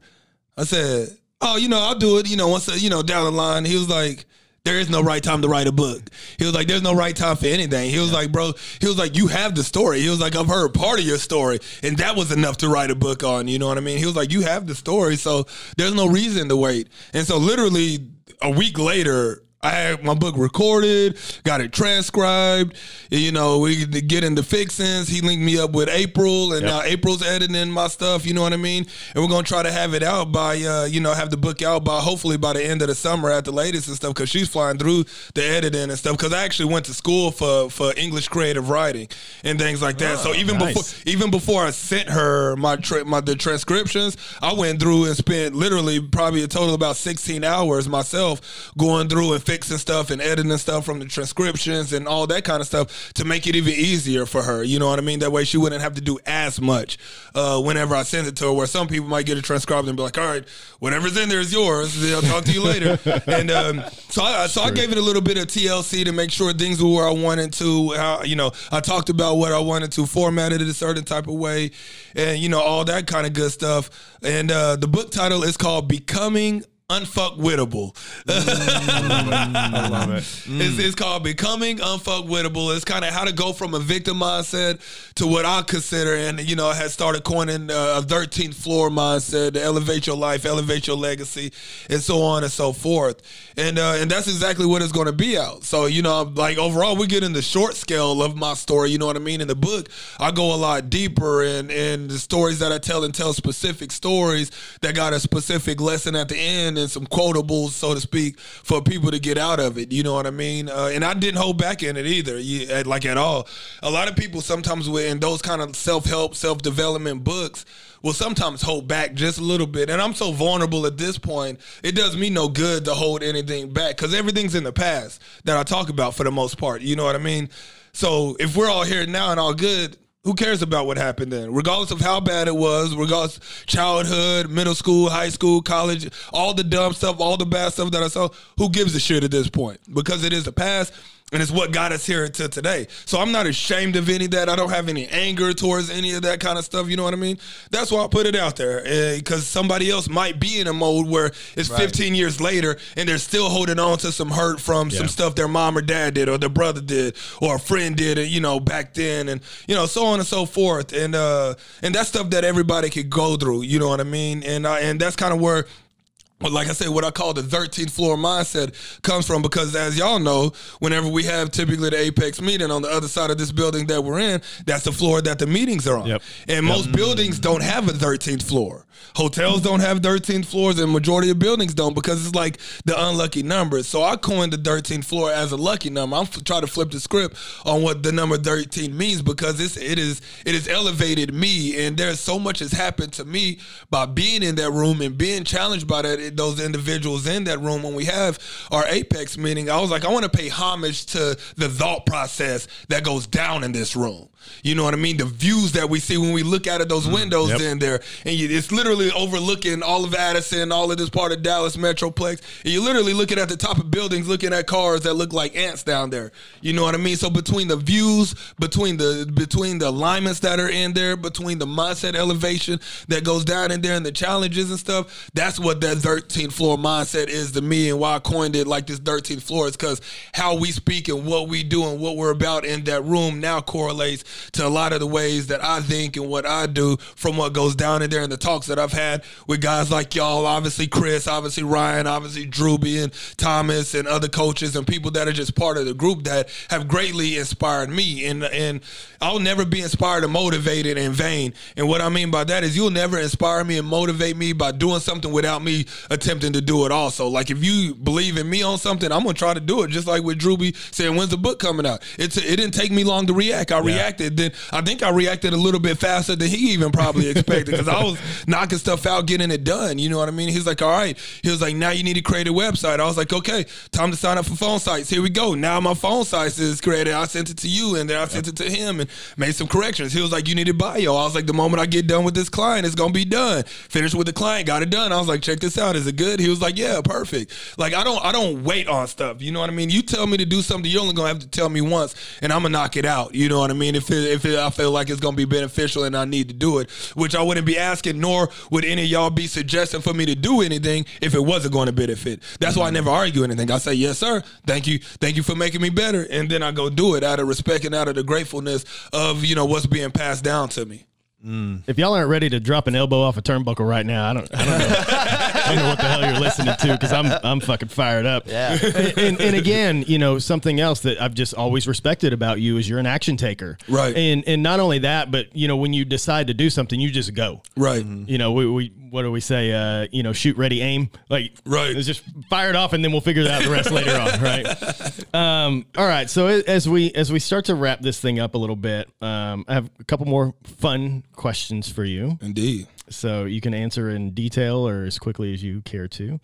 I said, "Oh, you know, I'll do it. You know, once you know down the line." He was like there is no right time to write a book. He was like, there's no right time for anything. He was like, bro, he was like, you have the story. He was like, I've heard part of your story, and that was enough to write a book on. You know what I mean? He was like, you have the story, so there's no reason to wait. And so literally a week later, I had my book recorded, got it transcribed. You know, we get into fixings. He linked me up with April, and yep. now April's editing my stuff. You know what I mean? And we're gonna try to have it out by, uh, you know, have the book out by hopefully by the end of the summer at the latest and stuff. Because she's flying through the editing and stuff. Because I actually went to school for for English creative writing and things like that. Oh, so even nice. before even before I sent her my tra- my the transcriptions, I went through and spent literally probably a total about sixteen hours myself going through and fixing stuff and editing stuff from the transcriptions and all that kind of stuff to make it even easier for her. You know what I mean? That way she wouldn't have to do as much uh, whenever I send it to her. Where some people might get it transcribed and be like, "All right, whatever's in there is yours. I'll talk to you later." *laughs* and um, so, I, so I gave it a little bit of TLC to make sure things were where I wanted to. How you know, I talked about what I wanted to, formatted it a certain type of way, and you know all that kind of good stuff. And uh, the book title is called "Becoming unfuckwittable. Mm, *laughs* I love it. Mm. *laughs* It's, it's, called becoming unfuckwittable. It's kind of how to go from a victim mindset to what I consider, and you know, has started coining uh, a 13th floor mindset to elevate your life, elevate your legacy, and so on and so forth. And uh, and that's exactly what it's going to be out. So you know, like overall, we get in the short scale of my story. You know what I mean? In the book, I go a lot deeper, and and the stories that I tell and tell specific stories that got a specific lesson at the end some quotables, so to speak, for people to get out of it. You know what I mean? Uh, and I didn't hold back in it either, like at all. A lot of people sometimes with in those kind of self help, self development books will sometimes hold back just a little bit. And I'm so vulnerable at this point, it does me no good to hold anything back because everything's in the past that I talk about for the most part. You know what I mean? So if we're all here now and all good, who cares about what happened then? Regardless of how bad it was, regardless childhood, middle school, high school, college, all the dumb stuff, all the bad stuff that I saw, who gives a shit at this point? Because it is the past and it's what got us here to today. So I'm not ashamed of any of that. I don't have any anger towards any of that kind of stuff. You know what I mean? That's why I put it out there because somebody else might be in a mode where it's 15 years later and they're still holding on to some hurt from some stuff their mom or dad did or their brother did or a friend did, you know, back then, and you know, so on and so forth. And uh, and that's stuff that everybody could go through. You know what I mean? And I, and that's kind of where well, like I said, what I call the 13th floor mindset comes from because, as y'all know, whenever we have typically the Apex meeting on the other side of this building that we're in, that's the floor that the meetings are on. Yep. And most buildings don't have a 13th floor. Hotels don't have 13th floors, and majority of buildings don't because it's like the unlucky number. So I coined the 13th floor as a lucky number. I'm f- trying to flip the script on what the number 13 means because it's it is it has elevated me, and there's so much has happened to me by being in that room and being challenged by that those individuals in that room when we have our apex meeting. I was like, I want to pay homage to the thought process that goes down in this room. You know what I mean? The views that we see when we look out of those mm, windows yep. in there, and you, it's literally overlooking all of Addison, all of this part of Dallas Metroplex. And you're literally looking at the top of buildings, looking at cars that look like ants down there. You know what I mean? So between the views, between the between the alignments that are in there, between the mindset elevation that goes down in there, and the challenges and stuff, that's what that 13th floor mindset is to me, and why I coined it like this 13th floor is because how we speak and what we do and what we're about in that room now correlates to a lot of the ways that I think and what I do from what goes down in there and the talks that I've had with guys like y'all, obviously Chris, obviously Ryan, obviously Drewby and Thomas and other coaches and people that are just part of the group that have greatly inspired me. And and I'll never be inspired or motivated in vain. And what I mean by that is you'll never inspire me and motivate me by doing something without me attempting to do it also. Like if you believe in me on something, I'm gonna try to do it. Just like with Drewby saying, "When's the book coming out?" It's it didn't take me long to react. I reacted. Then I think I reacted a little bit faster than he even probably *laughs* expected because I was knocking stuff out, getting it done. You know what I mean? He's like, "All right." He was like, "Now you need to create a website." I was like, "Okay, time to sign up for phone sites. Here we go. Now my phone site is created. I sent it to you, and then I sent it to him and made some corrections." He was like, "You need a bio." I was like, "The moment I get done with this client, it's gonna be done." Finished with the client, got it done. I was like, "Check this out. Is it good?" He was like, "Yeah, perfect." Like I don't I don't wait on stuff. You know what I mean? You tell me to do something, you're only gonna have to tell me once, and I'm gonna knock it out. You know what I mean? If it, if it, I feel like it's gonna be beneficial and I need to do it, which I wouldn't be asking, nor would any of y'all be suggesting for me to do anything if it wasn't going to benefit. That's why I never argue anything. I say, "Yes, sir. Thank you, thank you for making me better," and then I go do it out of respect and out of the gratefulness of you know what's being passed down to me. If y'all aren't ready to drop an elbow off a turnbuckle right now, I don't, I don't know, I don't know what the hell you're listening to because I'm, I'm fucking fired up. Yeah. And, and again, you know, something else that I've just always respected about you is you're an action taker. Right. And and not only that, but you know, when you decide to do something, you just go. Right. You know, we, we what do we say? Uh, you know, shoot, ready, aim. Like, Right. It's just fire it off, and then we'll figure out the rest later on. Right. Um, all right. So as we as we start to wrap this thing up a little bit, um, I have a couple more fun questions for you, Indeed. so you can answer in detail or as quickly as you care to.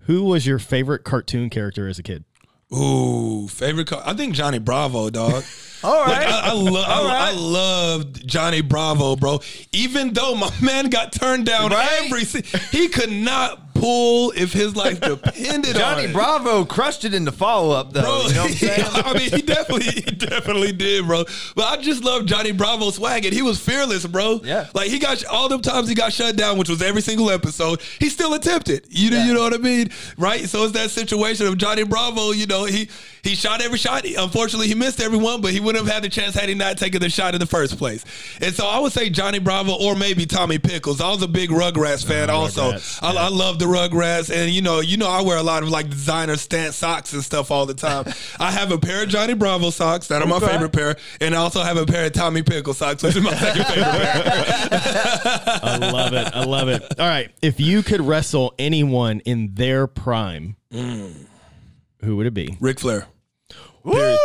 Who was your favorite cartoon character as a kid? Ooh, favorite car. I think Johnny Bravo, dog. *laughs* All right. Like. I, I, lo- I, All I right. loved Johnny Bravo, bro. Even though my man got turned down Right? every, se- he could not pull if his life *laughs* depended on it. Johnny. Bravo crushed it in the follow up though. Bro, you know what I'm *laughs* saying? I mean, he definitely, he definitely did, bro. But I just love Johnny Bravo swag, and he was fearless, bro. Yeah. like he got all them times he got shut down, which was every single episode. He still attempted. You know, Yeah. you know what I mean, right? So it's that situation of Johnny Bravo. You know, he he shot every shot. He- Unfortunately, he missed everyone, but he wouldn't have had the chance had he not taken the shot in the first place. And so I would say Johnny Bravo or maybe Tommy Pickles. I was a big Rugrats fan, oh, also. Rugrats, I, I love the Rugrats, and you know, you know, I wear a lot of like designer stance socks and stuff all the time. *laughs* I have a pair of Johnny Bravo socks that are my Okay. favorite pair, and I also have a pair of Tommy Pickle socks, which is my second favorite pair. *laughs* I love it. I love it. All right. If you could wrestle anyone in their prime, mm. who would it be? Ric Flair. Period.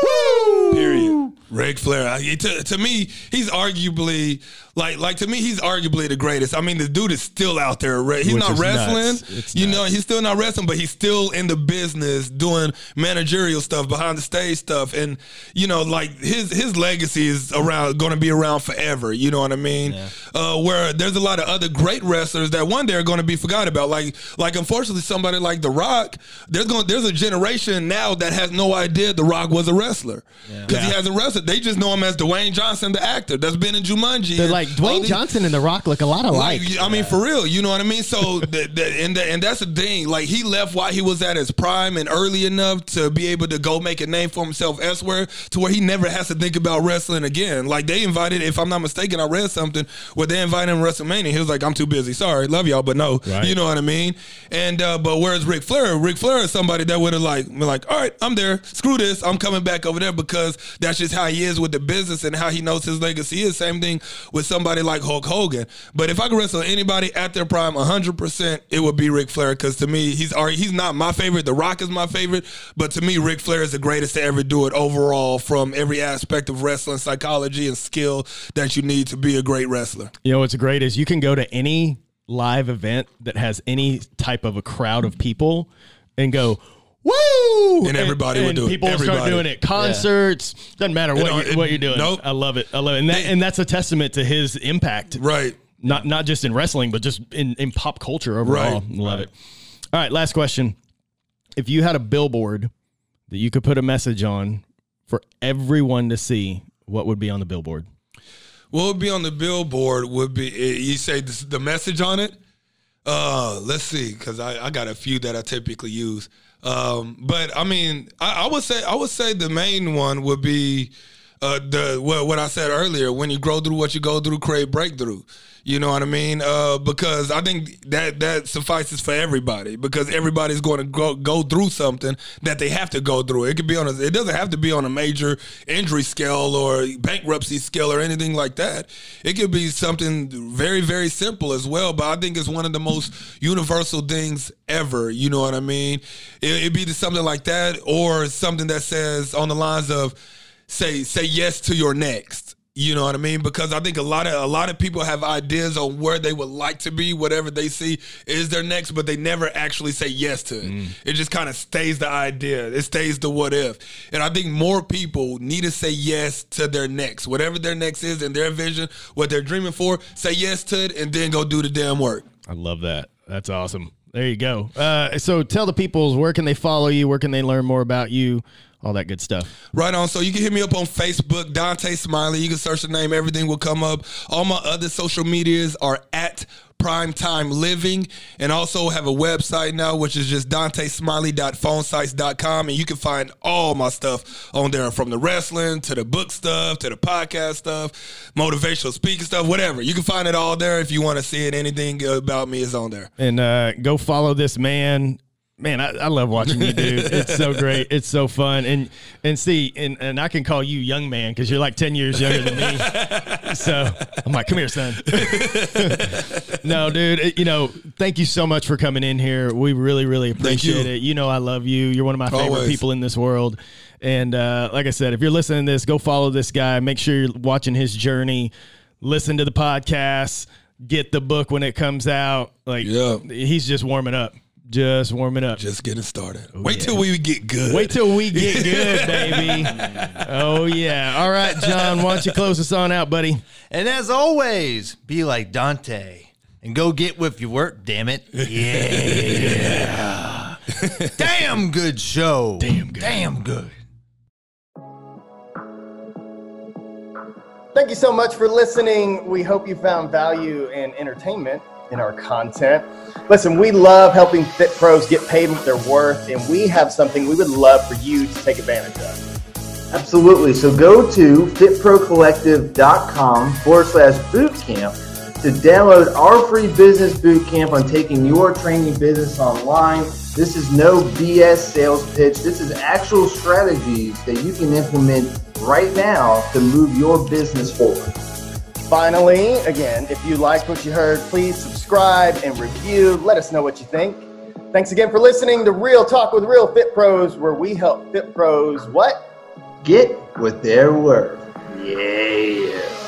Period. Ric Flair. I- To, to me, he's arguably like like to me, he's arguably the greatest. I mean, the dude is still out there. He's Which not wrestling. nuts. You know, he's still not wrestling, but he's still in the business doing managerial stuff, behind the stage stuff, and you know, like his his legacy is around going to be around forever. You know what I mean? Uh, where there's a lot of other great wrestlers that one day are going to be forgot about. Like like unfortunately, somebody like The Rock. There's going there's a generation now that has no idea The Rock was a wrestler because he hasn't wrestled. They just know him as Dwayne Johnson, the actor that's been in Jumanji. They're and like Dwayne these- Johnson and The Rock look a lot alike. like, I mean, for real, you know what I mean. So, *laughs* the, the, and the, and that's the thing. Like, he left while he was at his prime and early enough to be able to go make a name for himself elsewhere, to where he never has to think about wrestling again. Like, they invited, if I'm not mistaken, I read something where they invited him to WrestleMania. He was like, "I'm too busy. Sorry, love y'all, but no." Right. You know what I mean? And uh, but whereas Ric Flair, Ric Flair is somebody that would have like been like, "All right, I'm there. Screw this. I'm coming back over there," because that's just how he is with the business and how he knows his legacy is. Same thing with somebody like Hulk Hogan. But if I could wrestle anybody at their prime, 100%, it would be Ric Flair because to me, he's already, he's not my favorite. The Rock is my favorite, but to me, Ric Flair is the greatest to ever do it overall from every aspect of wrestling psychology and skill that you need to be a great wrestler. You know what's great is you can go to any live event that has any type of a crowd of people and go, woo! And everybody would and do it. People start doing it. Concerts, doesn't matter what, you, what you're doing. nope. I love it. I love it. And, that, and that's a testament to his impact. Right. Not not just in wrestling, but just in, in pop culture overall. Right. Love it. All right, last question. If you had a billboard that you could put a message on for everyone to see, what would be on the billboard? What would be on the billboard would be eh, you say this, the message on it. Uh, let's see, because I, I got a few that I typically use. Um, but I mean, I, I would say I would say the main one would be uh, the what, what I said earlier. When you grow through what you go through, create breakthrough. You know what I mean? Uh, because I think that that suffices for everybody. Because everybody's going to go go through something that they have to go through. It could be on a. It doesn't have to be on a major injury scale or bankruptcy scale or anything like that. It could be something very very simple as well. But I think it's one of the most universal things ever. You know what I mean? It, it'd be something like that or something that says on the lines of say say yes to your next. You know what I mean? Because I think a lot of a lot of people have ideas on where they would like to be, whatever they see is their next, but they never actually say yes to it. It just kind of stays the idea. It stays the what if. And I think more people need to say yes to their next. Whatever their next is and their vision, what they're dreaming for, say yes to it and then go do the damn work. I love that. That's awesome. There you go. Uh, so tell the peoples where can they follow you, where can they learn more about you, all that good stuff. Right on. So you can hit me up on Facebook, Dante Smiley. You can search the name, everything will come up. All my other social medias are at Primetime Living, and also have a website now, which is just dantesmiley.phonesites.com, and you can find all my stuff on there, from the wrestling to the book stuff to the podcast stuff, motivational speaking stuff, whatever. You can find it all there if you want to see it. Anything about me is on there. And uh, go follow this man. Man, I, I love watching you, dude. It's so great. It's so fun. And and see, and, and I can call you young man because you're like 10 years younger than me. So I'm like, come here, son. *laughs* no, dude, it- you know, thank you so much for coming in here. We really, really appreciate you. it. You know, I love you. You're one of my favorite Always. people in this world. And uh, like I said, if you're listening to this, go follow this guy. Make sure you're watching his journey. Listen to the podcast. Get the book when it comes out. Like, Yeah. he's just warming up. Just warming up. Just getting started. Oh, Wait till we get good. Wait till we get *laughs* good, baby. Oh yeah. All right, John. Why don't you close us on out, buddy? And as always, be like Dante and go get with your work, damn it. *laughs* Yeah. *laughs* Damn good show. Damn good. Damn good. Thank you so much for listening. We hope you found value and entertainment in our content. Listen, we love helping fit pros get paid what they're worth, and we have something we would love for you to take advantage of. Absolutely. So go to fitprocollective.com forward slash bootcamp to download our free business bootcamp on taking your training business online. This is no BS sales pitch. This is actual strategies that you can implement right now to move your business forward. Finally, again, if you liked what you heard, please subscribe and review. Let us know what you think. Thanks again for listening to Real Talk with Real Fit Pros, where we help fit pros what? Get what they're worth. Yeah.